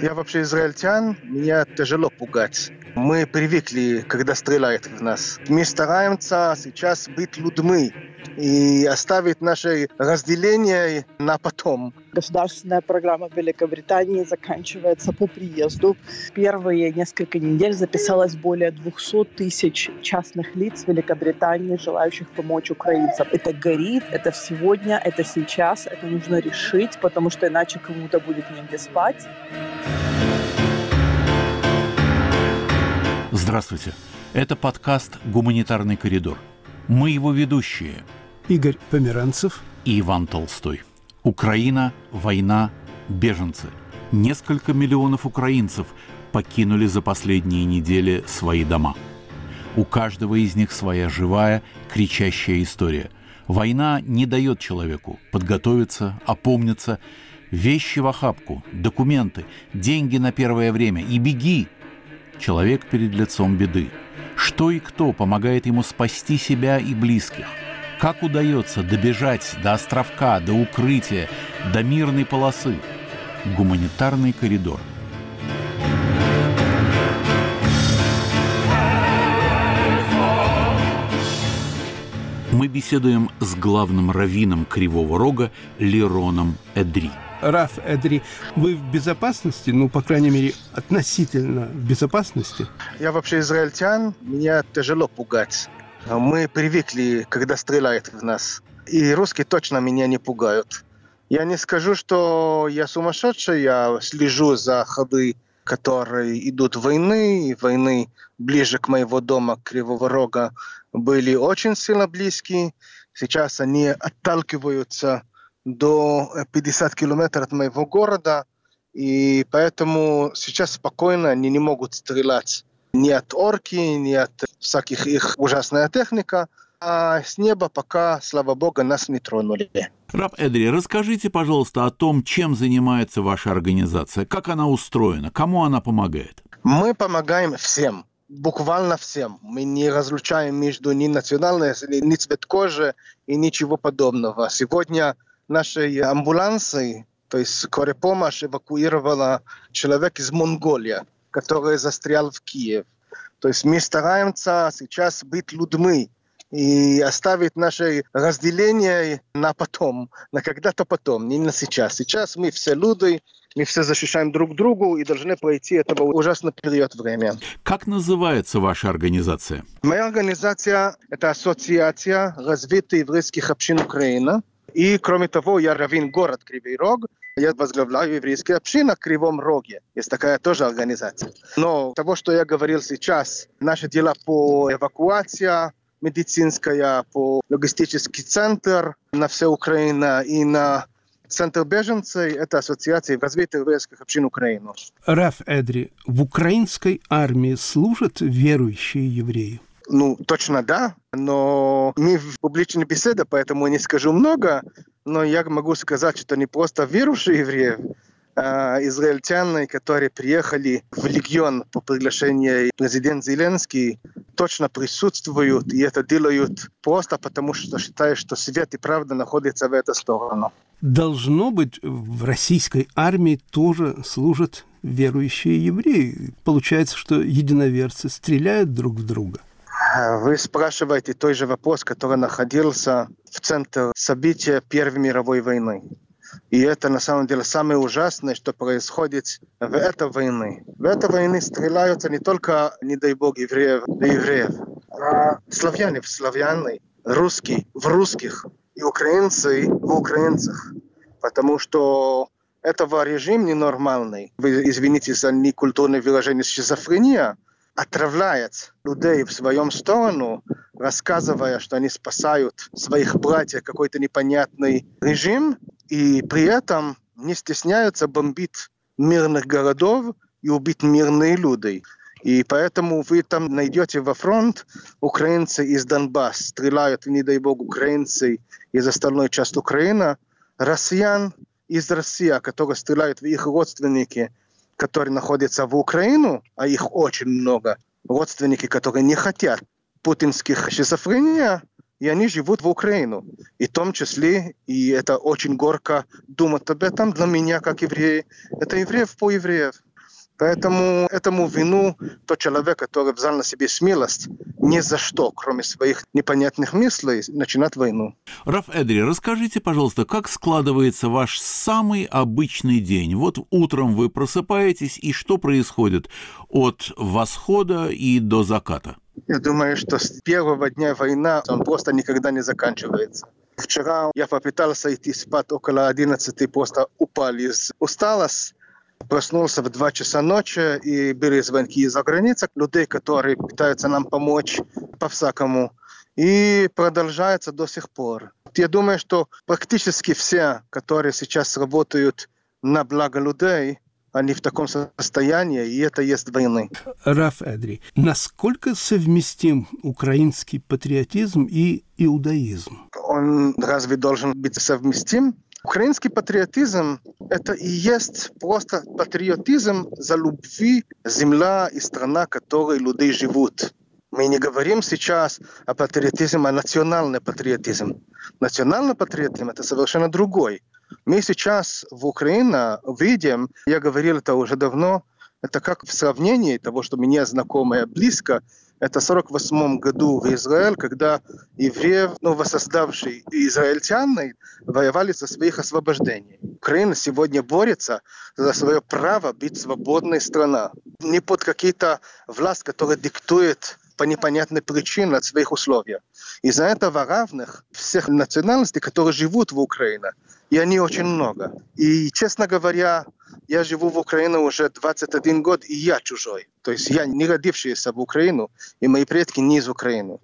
Я вообще израильтян, меня тяжело пугать. Мы привыкли, когда стреляют в нас. Мы стараемся сейчас быть людьми и оставить наше разделение на потом. Государственная программа Великобритании заканчивается по приезду. Первые несколько недель записалось более 200 тысяч частных лиц Великобритании, желающих помочь украинцам. Это горит, это сегодня, это сейчас, это нужно решить, потому что иначе кому-то будет негде спать. Здравствуйте. Это подкаст «Гуманитарный коридор». Мы его ведущие. Игорь Померанцев и Иван Толстой. Украина, война, беженцы. Несколько миллионов украинцев покинули за последние недели свои дома. У каждого из них своя живая, кричащая история. Война не дает человеку подготовиться, опомниться. Вещи в охапку, документы, деньги на первое время и беги – человек перед лицом беды. Что и кто помогает ему спасти себя и близких? Как удается добежать до островка, до укрытия, до мирной полосы? Гуманитарный коридор. Мы беседуем с главным раввином Кривого Рога Лероном Эдри – Раф Эдри, вы в безопасности, ну, по крайней мере, относительно в безопасности? Я вообще израильтян, меня тяжело пугать. Мы привыкли, когда стреляют в нас. И русские точно меня не пугают. Я не скажу, что я сумасшедший, я слежу за ходы, которые идут войны, войны ближе к моего дома, Кривого Рога, были очень сильно близкие. Сейчас они отталкиваются до 50 километров от моего города, и поэтому сейчас спокойно они не могут стрелять ни от орки, ни от всяких их ужасная техника, а с неба пока, слава богу, нас не тронули. Раб Эдри, расскажите, пожалуйста, о том, чем занимается ваша организация, как она устроена, кому она помогает. Мы помогаем всем, буквально всем. Мы не разлучаем между ни национальной, ни цвет кожи и ничего подобного. Сегодня наши амбулансы, то есть скорая помощь эвакуировала человека из Монголии, который застрял в Киев. То есть мы стараемся сейчас быть людьми и оставить наше разделение на потом, на когда-то потом, не на сейчас. Сейчас мы все люди, мы все защищаем друг другу и должны пройти этого ужасно период времени. Как называется ваша организация? Моя организация – это Ассоциация развития еврейских общин Украины – и, кроме того, я раввин город Кривый Рог, я возглавляю еврейские общины в Кривом Роге. Есть такая тоже организация. Но того, что я говорил сейчас, наши дела по эвакуации, медицинская, по логистический центр на всю Украину и на Центр беженцев – это Ассоциация развития еврейских общин Украины. Раф Эдри, в украинской армии служат верующие евреи? Ну, точно да, но мы в публичной беседе, поэтому не скажу много, но я могу сказать, что не просто верующие евреи, а израильтяне, которые приехали в легион по приглашению президента Зеленский, точно присутствуют, и это делают просто потому, что считают, что свет и правда находятся в эту сторону. Должно быть, в российской армии тоже служат верующие евреи. Получается, что единоверцы стреляют друг в друга – вы спрашиваете той же вопрос, который находился в центре события Первой мировой войны. И это на самом деле самое ужасное, что происходит в этой войне. В этой войне стреляются не только, не дай бог, евреев евреев, а славяне в славяне, русские в русских и украинцы в украинцах. Потому что этого режим ненормальный. Вы извините за некультурное выражение шизофрения, отравляет людей в своем сторону, рассказывая, что они спасают своих братьев какой-то непонятный режим, и при этом не стесняются бомбить мирных городов и убить мирные люди. И поэтому вы там найдете во фронт украинцы из Донбасса, стреляют, не дай бог, украинцы из остальной части Украины, россиян из России, которые стреляют в их родственники – которые находятся в Украину, а их очень много, родственники, которые не хотят путинских шизофрения, и они живут в Украину. И в том числе, и это очень горько думать об этом для меня, как евреи, это евреев по евреев. Поэтому этому вину тот человек, который взял на себе смелость, ни за что, кроме своих непонятных мыслей, начинать войну. Раф Эдри, расскажите, пожалуйста, как складывается ваш самый обычный день? Вот утром вы просыпаетесь, и что происходит от восхода и до заката? Я думаю, что с первого дня войны он просто никогда не заканчивается. Вчера я попытался идти спать около 11, просто упал из усталости Проснулся в 2 часа ночи, и были звонки из-за границы, людей, которые пытаются нам помочь по-всякому. И продолжается до сих пор. Я думаю, что практически все, которые сейчас работают на благо людей, они в таком состоянии, и это есть войны. Раф Эдри, насколько совместим украинский патриотизм и иудаизм? Он разве должен быть совместим? Украинский патриотизм – это и есть просто патриотизм за любви земля и страна, в которой люди живут. Мы не говорим сейчас о патриотизме, а национальный патриотизм. Национальный патриотизм – это совершенно другой. Мы сейчас в Украине видим, я говорил это уже давно, это как в сравнении того, что мне знакомое близко, это в 1948 году в Израиль, когда евреев, ну, воссоздавшие израильтяне, воевали за своих освобождений. Украина сегодня борется за свое право быть свободной страной. Не под какие-то власть, которая диктует по непонятной причине от своих условий. Из-за этого равных всех национальностей, которые живут в Украине, и они очень много. И, честно говоря, я живу в Украине уже 21 год, и я чужой. То есть я не родившийся в Украину, и мои предки не из Украины.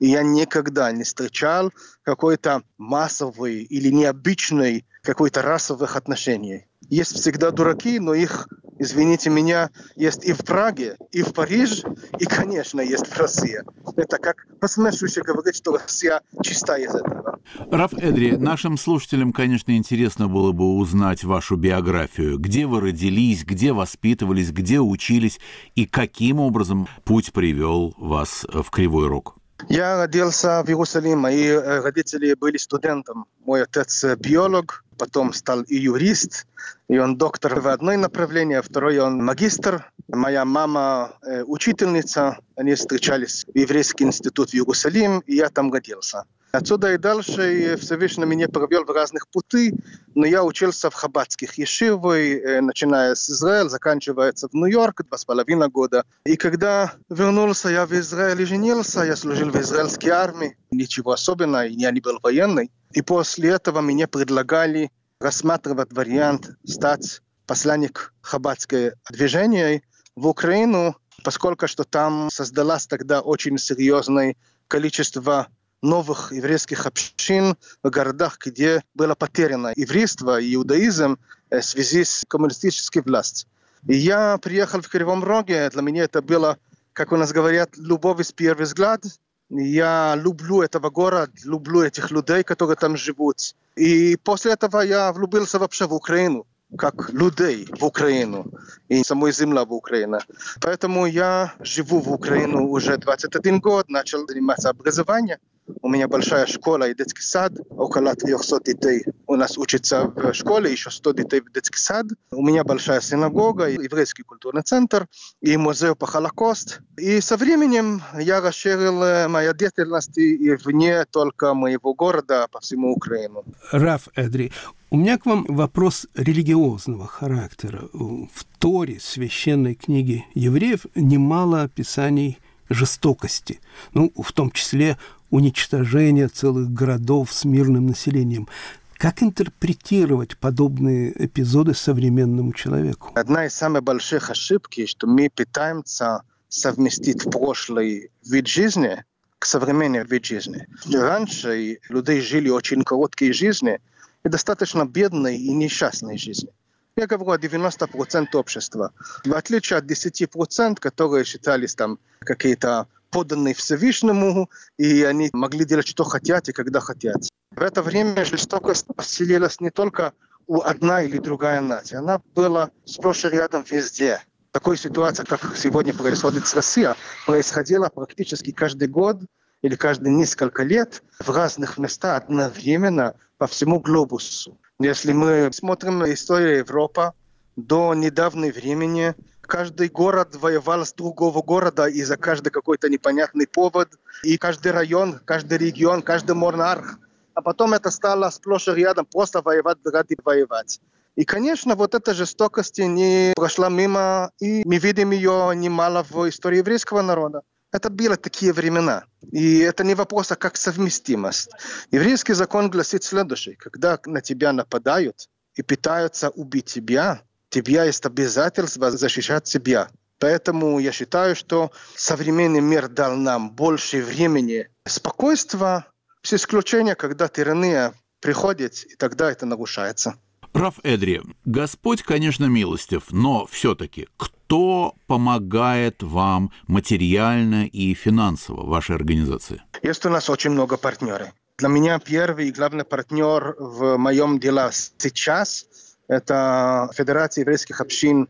И я никогда не встречал какой-то массовый или необычный какой-то расовых отношений. Есть всегда дураки, но их извините меня, есть и в Праге, и в Париже, и, конечно, есть в России. Это как посмешуще говорить, что Россия чиста из этого. Раф Эдри, нашим слушателям, конечно, интересно было бы узнать вашу биографию. Где вы родились, где воспитывались, где учились, и каким образом путь привел вас в Кривой Рог? Я родился в Иерусалиме. Мои э, родители были студентом. Мой отец биолог, потом стал и юрист, и он доктор в одной направлении, а второй он магистр. Моя мама э, учительница, они встречались в Еврейский институт в Иерусалим, и я там родился. Отсюда и дальше Всевышний меня провел в разных пути, но я учился в хаббатских ешивах, э, начиная с Израиля, заканчивается в Нью-Йорк, два с половиной года. И когда вернулся я в Израиль и женился, я служил в израильской армии, ничего особенного, я не был военный. И после этого мне предлагали рассматривать вариант стать посланник хаббатского движения в Украину, поскольку что там создалось тогда очень серьезное количество новых еврейских общин в городах, где было потеряно еврейство и иудаизм в связи с коммунистической властью. Я приехал в Кривом Роге, для меня это было, как у нас говорят, любовь с первого взгляда. Я люблю этого города, люблю этих людей, которые там живут. И после этого я влюбился вообще в Украину как людей в Украину и самой земля в Украине. Поэтому я живу в Украину уже 21 год, начал заниматься образованием. У меня большая школа и детский сад, около 300 детей у нас учатся в школе, еще 100 детей в детский сад. У меня большая синагога, еврейский культурный центр и музей по Холокост. И со временем я расширил э, мою деятельность и вне только моего города, по всему Украину. Раф Эдри, у меня к вам вопрос религиозного характера. В Торе, священной книге евреев, немало описаний жестокости, ну, в том числе уничтожения целых городов с мирным населением. Как интерпретировать подобные эпизоды современному человеку? Одна из самых больших ошибок, что мы пытаемся совместить прошлый вид жизни к современному вид жизни. Раньше люди жили очень короткие жизни и достаточно бедной и несчастной жизни. Я говорю о 90% общества. В отличие от 10%, которые считались там какие-то подданные Всевышнему, и они могли делать, что хотят и когда хотят. В это время жестокость поселилась не только у одна или другая нация, она была сплошь рядом везде. Такой ситуация, как сегодня происходит с Россией, происходила практически каждый год, или каждые несколько лет в разных местах одновременно по всему глобусу. Если мы смотрим на историю Европы, до недавнего времени каждый город воевал с другого города из-за каждый какой-то непонятный повод. И каждый район, каждый регион, каждый монарх. А потом это стало сплошь и рядом просто воевать ради воевать. И, конечно, вот эта жестокость не прошла мимо, и мы видим ее немало в истории еврейского народа. Это были такие времена. И это не вопрос, а как совместимость. Еврейский закон гласит следующее. Когда на тебя нападают и пытаются убить тебя, тебя есть обязательство защищать себя. Поэтому я считаю, что современный мир дал нам больше времени, спокойствия, с исключением, когда тирания приходит, и тогда это нарушается. Раф Эдри, Господь, конечно, милостив, но все-таки кто помогает вам материально и финансово вашей организации? Есть у нас очень много партнеров. Для меня первый и главный партнер в моем деле сейчас – это Федерация еврейских общин,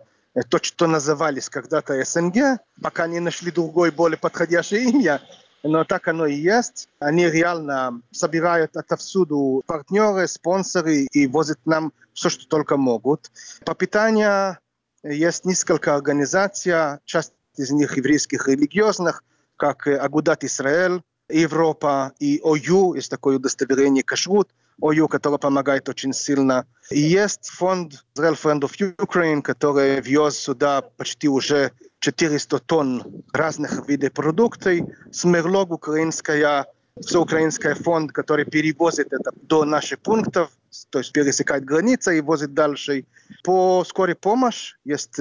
то, что назывались когда-то СНГ, пока не нашли другое, более подходящее имя, но так оно и есть. Они реально собирают отовсюду партнеры, спонсоры и возят нам все, что только могут. По питанию есть несколько организаций, часть из них еврейских религиозных, как Агудат Израиль, Европа и ОЮ, есть такое удостоверение кашрут, ОЮ, которое помогает очень сильно. И есть фонд Israel Friend of Ukraine, который вез сюда почти уже 400 тонн разных видов продуктов. Смерлог украинская, все украинский фонд, который перевозит это до наших пунктов, то есть пересекает границы и возит дальше. По скорой помощи есть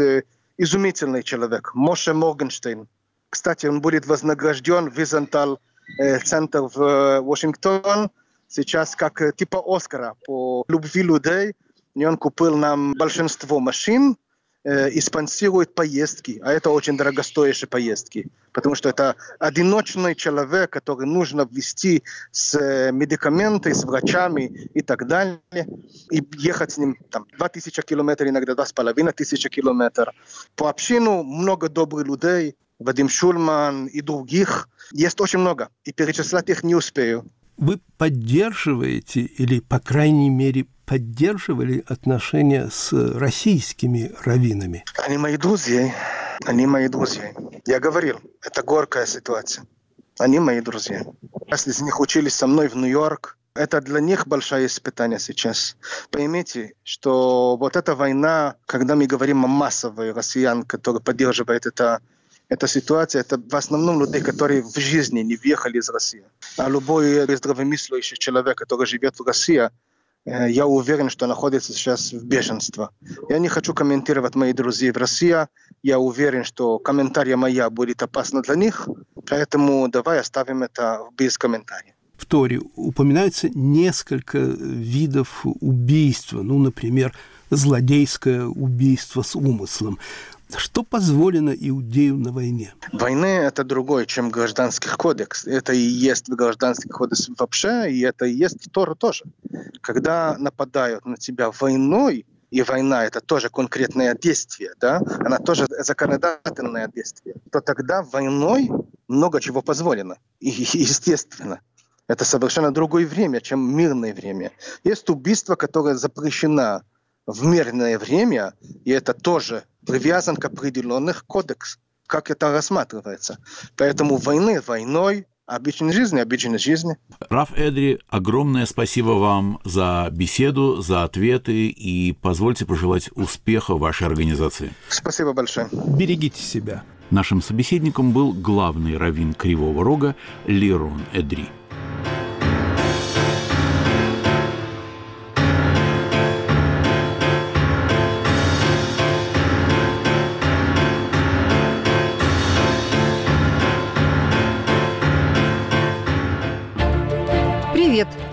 изумительный человек, Моше Моргенштейн. Кстати, он будет вознагражден в Византал центр в Вашингтон сейчас как типа Оскара по любви людей. И он купил нам большинство машин, и спонсирует поездки, а это очень дорогостоящие поездки, потому что это одиночный человек, который нужно ввести с медикаментами, с врачами и так далее, и ехать с ним там 2000 километров, иногда 2500 километров. По общину много добрых людей, Вадим Шульман и других. Есть очень много, и перечислять их не успею. Вы поддерживаете или, по крайней мере, поддерживали отношения с российскими раввинами? Они мои друзья. Они мои друзья. Я говорил, это горькая ситуация. Они мои друзья. Если из них учились со мной в Нью-Йорк, это для них большое испытание сейчас. Поймите, что вот эта война, когда мы говорим о массовой россиян, которые поддерживают это эта ситуация, это в основном люди, которые в жизни не въехали из России. А любой здравомыслящий человек, который живет в России, я уверен, что находится сейчас в бешенстве. Я не хочу комментировать мои друзья в России. Я уверен, что комментария моя будет опасна для них. Поэтому давай оставим это без комментариев. В Торе упоминается несколько видов убийства. Ну, например, злодейское убийство с умыслом. Что позволено иудею на войне? Войны – это другое, чем гражданский кодекс. Это и есть гражданский кодекс вообще, и это и есть в Тору тоже. Когда нападают на тебя войной, и война – это тоже конкретное действие, да, она тоже законодательное действие, то тогда войной много чего позволено. И, естественно. Это совершенно другое время, чем мирное время. Есть убийство, которое запрещено в мирное время, и это тоже привязан к определенных кодекс, как это рассматривается. Поэтому войны войной, обычной жизни, обычной жизни. Раф Эдри, огромное спасибо вам за беседу, за ответы и позвольте пожелать успеха вашей организации. Спасибо большое. Берегите себя. Нашим собеседником был главный раввин Кривого Рога Лерон Эдри.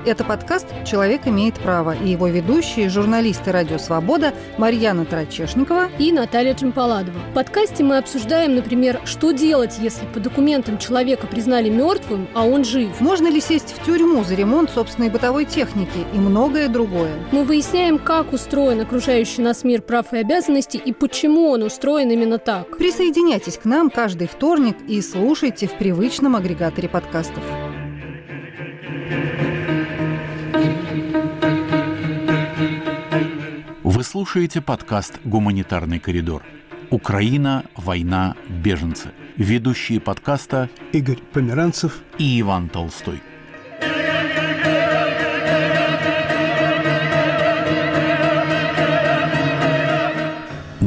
Это подкаст «Человек имеет право» и его ведущие, журналисты «Радио Свобода» Марьяна Трачешникова и Наталья Джампаладова. В подкасте мы обсуждаем, например, что делать, если по документам человека признали мертвым, а он жив. Можно ли сесть в тюрьму за ремонт собственной бытовой техники и многое другое. Мы выясняем, как устроен окружающий нас мир прав и обязанностей и почему он устроен именно так. Присоединяйтесь к нам каждый вторник и слушайте в привычном агрегаторе подкастов. Слушаете подкаст «Гуманитарный коридор». Украина, война, беженцы. Ведущие подкаста Игорь Померанцев и Иван Толстой.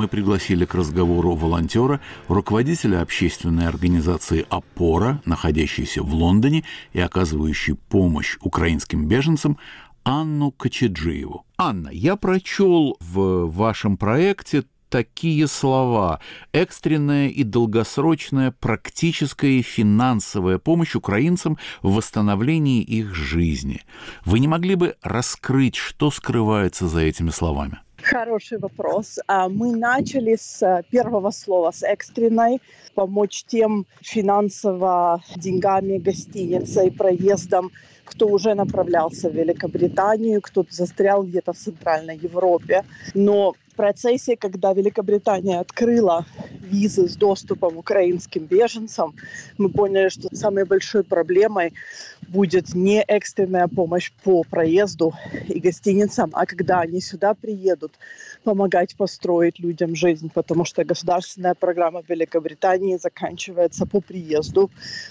мы пригласили к разговору волонтера, руководителя общественной организации «Опора», находящейся в Лондоне и оказывающей помощь украинским беженцам, Анну Кочеджиеву. Анна, я прочел в вашем проекте такие слова. Экстренная и долгосрочная практическая и финансовая помощь украинцам в восстановлении их жизни. Вы не могли бы раскрыть, что скрывается за этими словами? Хороший вопрос. А, мы начали с э, первого слова, с экстренной, помочь тем финансово, деньгами, гостиницей, проездом, кто уже направлялся в Великобританию, кто застрял где-то в Центральной Европе. Но в процессе, когда Великобритания открыла визы с доступом украинским беженцам, мы поняли, что самой большой проблемой будет не экстренная помощь по проезду и гостиницам, а когда они сюда приедут, помогать построить людям жизнь, потому что государственная программа Великобритании заканчивается по приезду.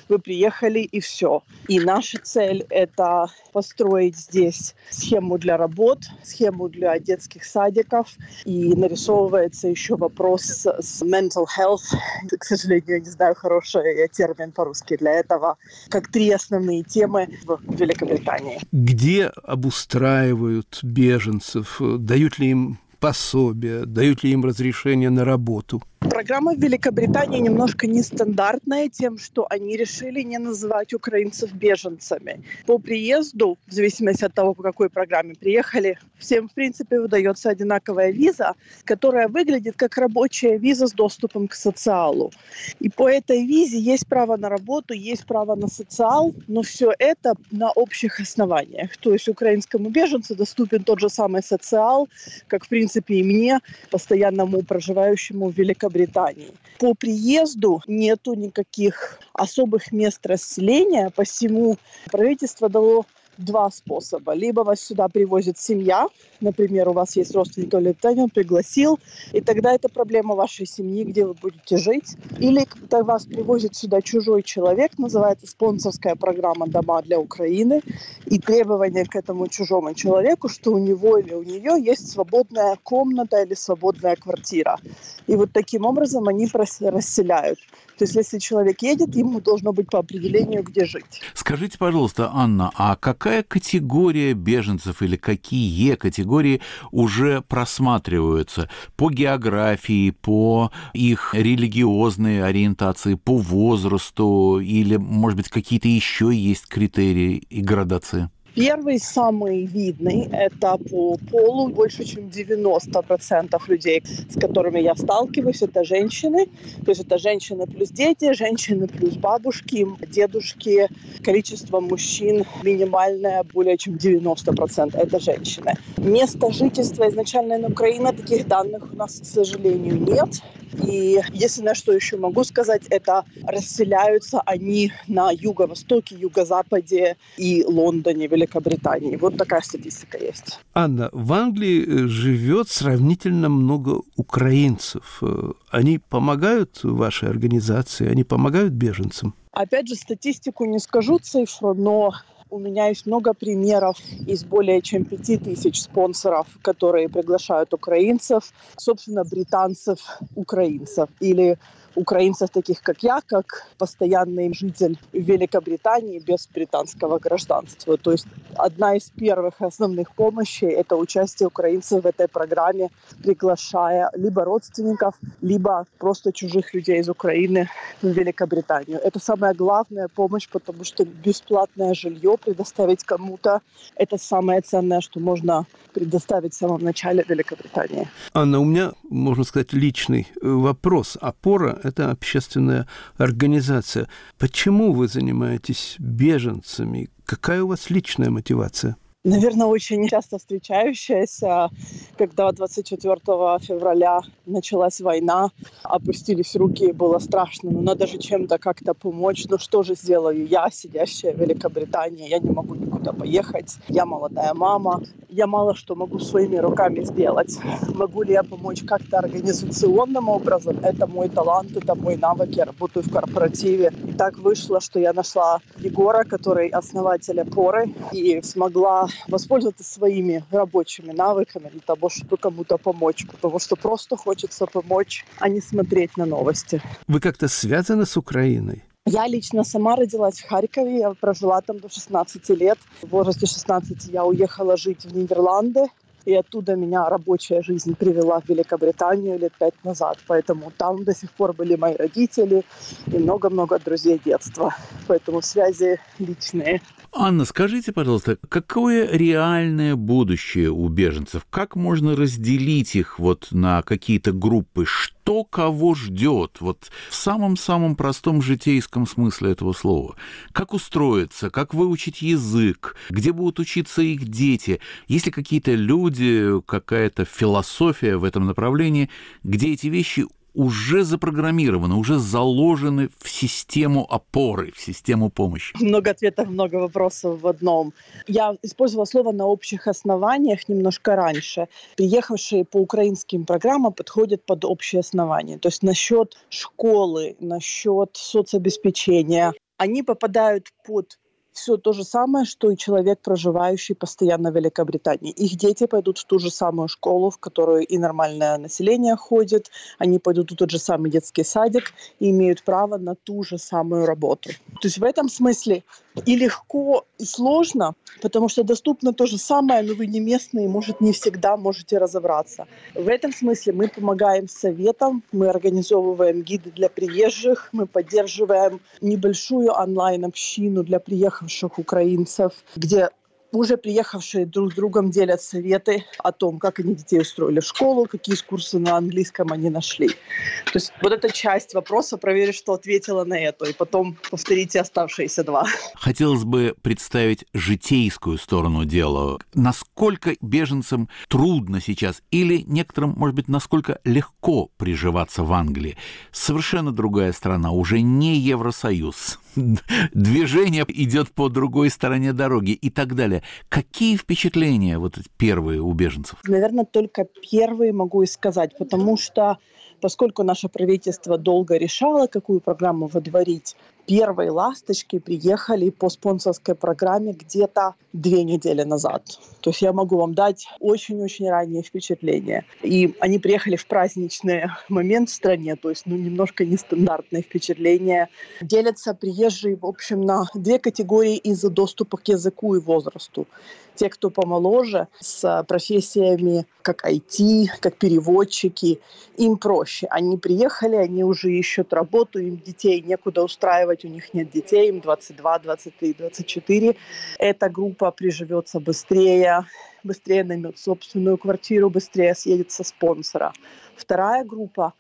Вы приехали и все. И наша цель – это построить здесь схему для работ, схему для детских садиков. И нарисовывается еще вопрос с mental health. К сожалению, я не знаю хороший термин по-русски для этого. Как три основные темы в Великобритании. Где обустраивают беженцев? Дают ли им пособия, дают ли им разрешение на работу? Программа в Великобритании немножко нестандартная тем, что они решили не называть украинцев беженцами. По приезду, в зависимости от того, по какой программе приехали, всем, в принципе, выдается одинаковая виза, которая выглядит как рабочая виза с доступом к социалу. И по этой визе есть право на работу, есть право на социал, но все это на общих основаниях. То есть украинскому беженцу доступен тот же самый социал, как, в принципе, и мне, постоянному проживающему в Великобритании Великобритании. По приезду нету никаких особых мест расселения, посему правительство дало два способа. Либо вас сюда привозит семья, например, у вас есть родственник Великобритании, он пригласил, и тогда это проблема вашей семьи, где вы будете жить. Или вас привозит сюда чужой человек, называется спонсорская программа «Дома для Украины», и требование к этому чужому человеку, что у него или у нее есть свободная комната или свободная квартира. И вот таким образом они расселяют. То есть, если человек едет, ему должно быть по определению где жить. Скажите, пожалуйста, Анна, а какая категория беженцев или какие категории уже просматриваются по географии, по их религиозной ориентации, по возрасту или, может быть, какие-то еще есть критерии и градации? Первый, самый видный, это по полу. Больше, чем 90% людей, с которыми я сталкиваюсь, это женщины. То есть это женщины плюс дети, женщины плюс бабушки, дедушки. Количество мужчин минимальное, более чем 90% это женщины. Место жительства изначально на Украине, таких данных у нас, к сожалению, нет. И единственное, что еще могу сказать, это расселяются они на юго-востоке, юго-западе и Лондоне, Великобритании. Вот такая статистика есть. Анна, в Англии э, живет сравнительно много украинцев. Э, они помогают вашей организации, они помогают беженцам? Опять же, статистику не скажу цифру, но у меня есть много примеров из более чем пяти тысяч спонсоров, которые приглашают украинцев, собственно, британцев, украинцев или украинцев, таких как я, как постоянный житель Великобритании без британского гражданства. То есть одна из первых основных помощей – это участие украинцев в этой программе, приглашая либо родственников, либо просто чужих людей из Украины в Великобританию. Это самая главная помощь, потому что бесплатное жилье предоставить кому-то – это самое ценное, что можно предоставить в самом начале Великобритании. Анна, у меня, можно сказать, личный вопрос. Опора это общественная организация. Почему вы занимаетесь беженцами? Какая у вас личная мотивация? Наверное, очень часто встречающаяся, когда 24 февраля началась война, опустились руки, было страшно, ну надо же чем-то как-то помочь. Ну что же сделаю я, сидящая в Великобритании, я не могу никуда поехать, я молодая мама, я мало что могу своими руками сделать. Могу ли я помочь как-то организационным образом? Это мой талант, это мой навык, я работаю в корпоративе. И так вышло, что я нашла Егора, который основатель опоры, и смогла воспользоваться своими рабочими навыками для того, чтобы кому-то помочь, потому что просто хочется помочь, а не смотреть на новости. Вы как-то связаны с Украиной? Я лично сама родилась в Харькове, я прожила там до 16 лет. В возрасте 16 я уехала жить в Нидерланды, и оттуда меня рабочая жизнь привела в Великобританию лет пять назад. Поэтому там до сих пор были мои родители и много-много друзей детства. Поэтому связи личные. Анна, скажите, пожалуйста, какое реальное будущее у беженцев? Как можно разделить их вот на какие-то группы? Что кого ждет? Вот в самом-самом простом житейском смысле этого слова. Как устроиться? Как выучить язык? Где будут учиться их дети? Есть ли какие-то люди, какая-то философия в этом направлении, где эти вещи уже запрограммированы, уже заложены в систему опоры, в систему помощи? Много ответов, много вопросов в одном. Я использовала слово «на общих основаниях» немножко раньше. Приехавшие по украинским программам подходят под общие основания. То есть насчет школы, насчет соцобеспечения. Они попадают под все то же самое, что и человек, проживающий постоянно в Великобритании. Их дети пойдут в ту же самую школу, в которую и нормальное население ходит, они пойдут в тот же самый детский садик и имеют право на ту же самую работу. То есть в этом смысле и легко, и сложно, потому что доступно то же самое, но вы не местные, может, не всегда можете разобраться. В этом смысле мы помогаем советам, мы организовываем гиды для приезжих, мы поддерживаем небольшую онлайн-общину для приехавших украинцев, где уже приехавшие друг с другом делят советы о том, как они детей устроили в школу, какие курсы на английском они нашли. То есть вот эта часть вопроса, проверить, что ответила на это, и потом повторите оставшиеся два. Хотелось бы представить житейскую сторону дела. Насколько беженцам трудно сейчас, или некоторым, может быть, насколько легко приживаться в Англии. Совершенно другая страна, уже не Евросоюз. Движение идет по другой стороне дороги и так далее. Какие впечатления вот первые у беженцев? Наверное, только первые могу и сказать, потому что поскольку наше правительство долго решало, какую программу выдворить, первые ласточки приехали по спонсорской программе где-то две недели назад. То есть я могу вам дать очень-очень раннее впечатление. И они приехали в праздничный момент в стране, то есть ну, немножко нестандартное впечатление. Делятся приезжие, в общем, на две категории из-за доступа к языку и возрасту. Те, кто помоложе, с профессиями как IT, как переводчики, им проще. Они приехали, они уже ищут работу, им детей некуда устраивать, у них нет детей, им 22, 23, 24. Эта группа приживется быстрее, быстрее наймет собственную квартиру, быстрее съедет со спонсора. Вторая группа,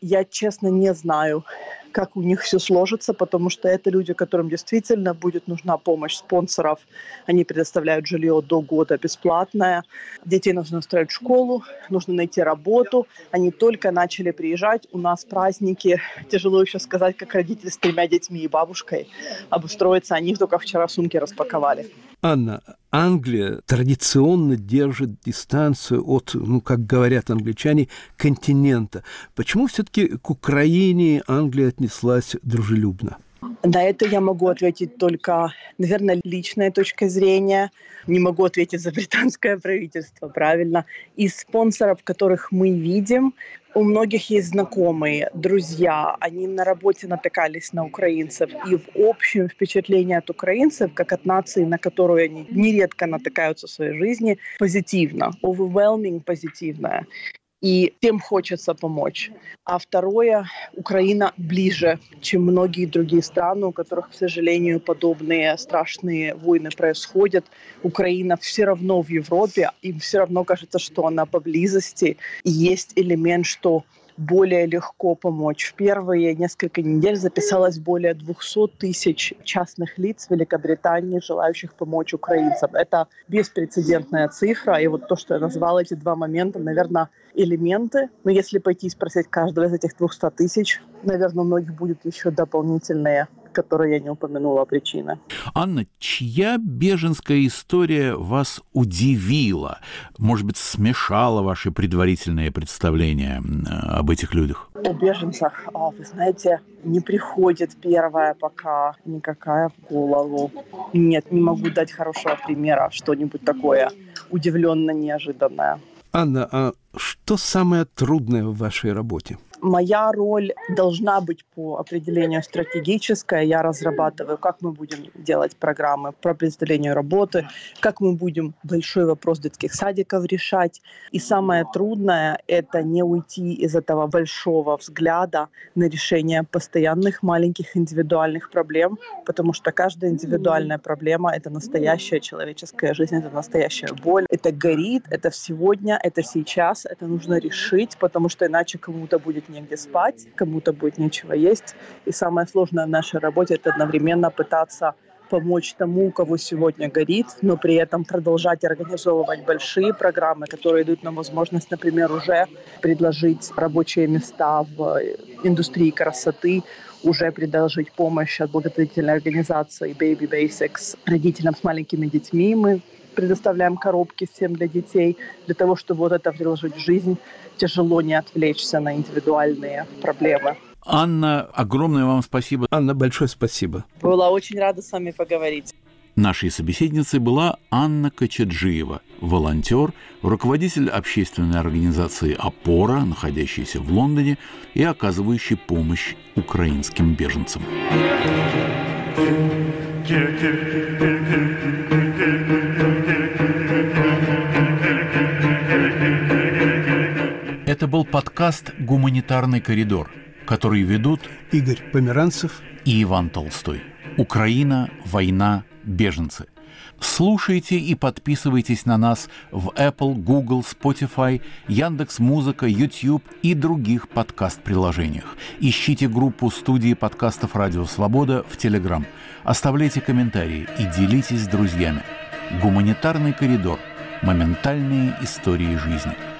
я честно не знаю, как у них все сложится, потому что это люди, которым действительно будет нужна помощь спонсоров. Они предоставляют жилье до года бесплатное. Детей нужно устроить в школу, нужно найти работу. Они только начали приезжать. У нас праздники. Тяжело еще сказать, как родители с тремя детьми и бабушкой обустроиться. Они только вчера сумки распаковали. Анна, Англия традиционно держит дистанцию от, ну, как говорят англичане, континента. Почему все-таки к Украине Англия отнеслась дружелюбно? На это я могу ответить только, наверное, личная точка зрения. Не могу ответить за британское правительство, правильно. Из спонсоров, которых мы видим, у многих есть знакомые, друзья, они на работе натыкались на украинцев. И в общем впечатление от украинцев, как от нации, на которую они нередко натыкаются в своей жизни, позитивно, overwhelming позитивное и тем хочется помочь. А второе, Украина ближе, чем многие другие страны, у которых, к сожалению, подобные страшные войны происходят. Украина все равно в Европе, им все равно кажется, что она поблизости. И есть элемент, что более легко помочь. В первые несколько недель записалось более 200 тысяч частных лиц в Великобритании, желающих помочь украинцам. Это беспрецедентная цифра. И вот то, что я назвала эти два момента, наверное, элементы. Но если пойти и спросить каждого из этих 200 тысяч, наверное, у многих будет еще дополнительные которые я не упомянула причины. Анна, чья беженская история вас удивила? Может быть, смешала ваши предварительные представления об этих людях? О беженцах, а, вы знаете, не приходит первая пока никакая в голову. Нет, не могу дать хорошего примера, что-нибудь такое удивленно неожиданное. Анна, а что самое трудное в вашей работе? Моя роль должна быть по определению стратегическая. Я разрабатываю, как мы будем делать программы по определению работы, как мы будем большой вопрос детских садиков решать. И самое трудное – это не уйти из этого большого взгляда на решение постоянных маленьких индивидуальных проблем, потому что каждая индивидуальная проблема – это настоящая человеческая жизнь, это настоящая боль. Это горит, это сегодня, это сейчас, это нужно решить, потому что иначе кому-то будет негде спать, кому-то будет нечего есть. И самое сложное в нашей работе – это одновременно пытаться помочь тому, у кого сегодня горит, но при этом продолжать организовывать большие программы, которые дают нам возможность, например, уже предложить рабочие места в индустрии красоты, уже предложить помощь от благотворительной организации Baby Basics родителям с маленькими детьми. Мы предоставляем коробки всем для детей, для того, чтобы вот это вложить в жизнь, тяжело не отвлечься на индивидуальные проблемы. Анна, огромное вам спасибо. Анна, большое спасибо. Была очень рада с вами поговорить. Нашей собеседницей была Анна Кочаджиева, волонтер, руководитель общественной организации «Опора», находящейся в Лондоне и оказывающей помощь украинским беженцам. Это был подкаст «Гуманитарный коридор», который ведут Игорь Померанцев и Иван Толстой. Украина, война, беженцы. Слушайте и подписывайтесь на нас в Apple, Google, Spotify, Яндекс Музыка, YouTube и других подкаст-приложениях. Ищите группу студии подкастов «Радио Свобода» в Telegram. Оставляйте комментарии и делитесь с друзьями. Гуманитарный коридор. Моментальные истории жизни –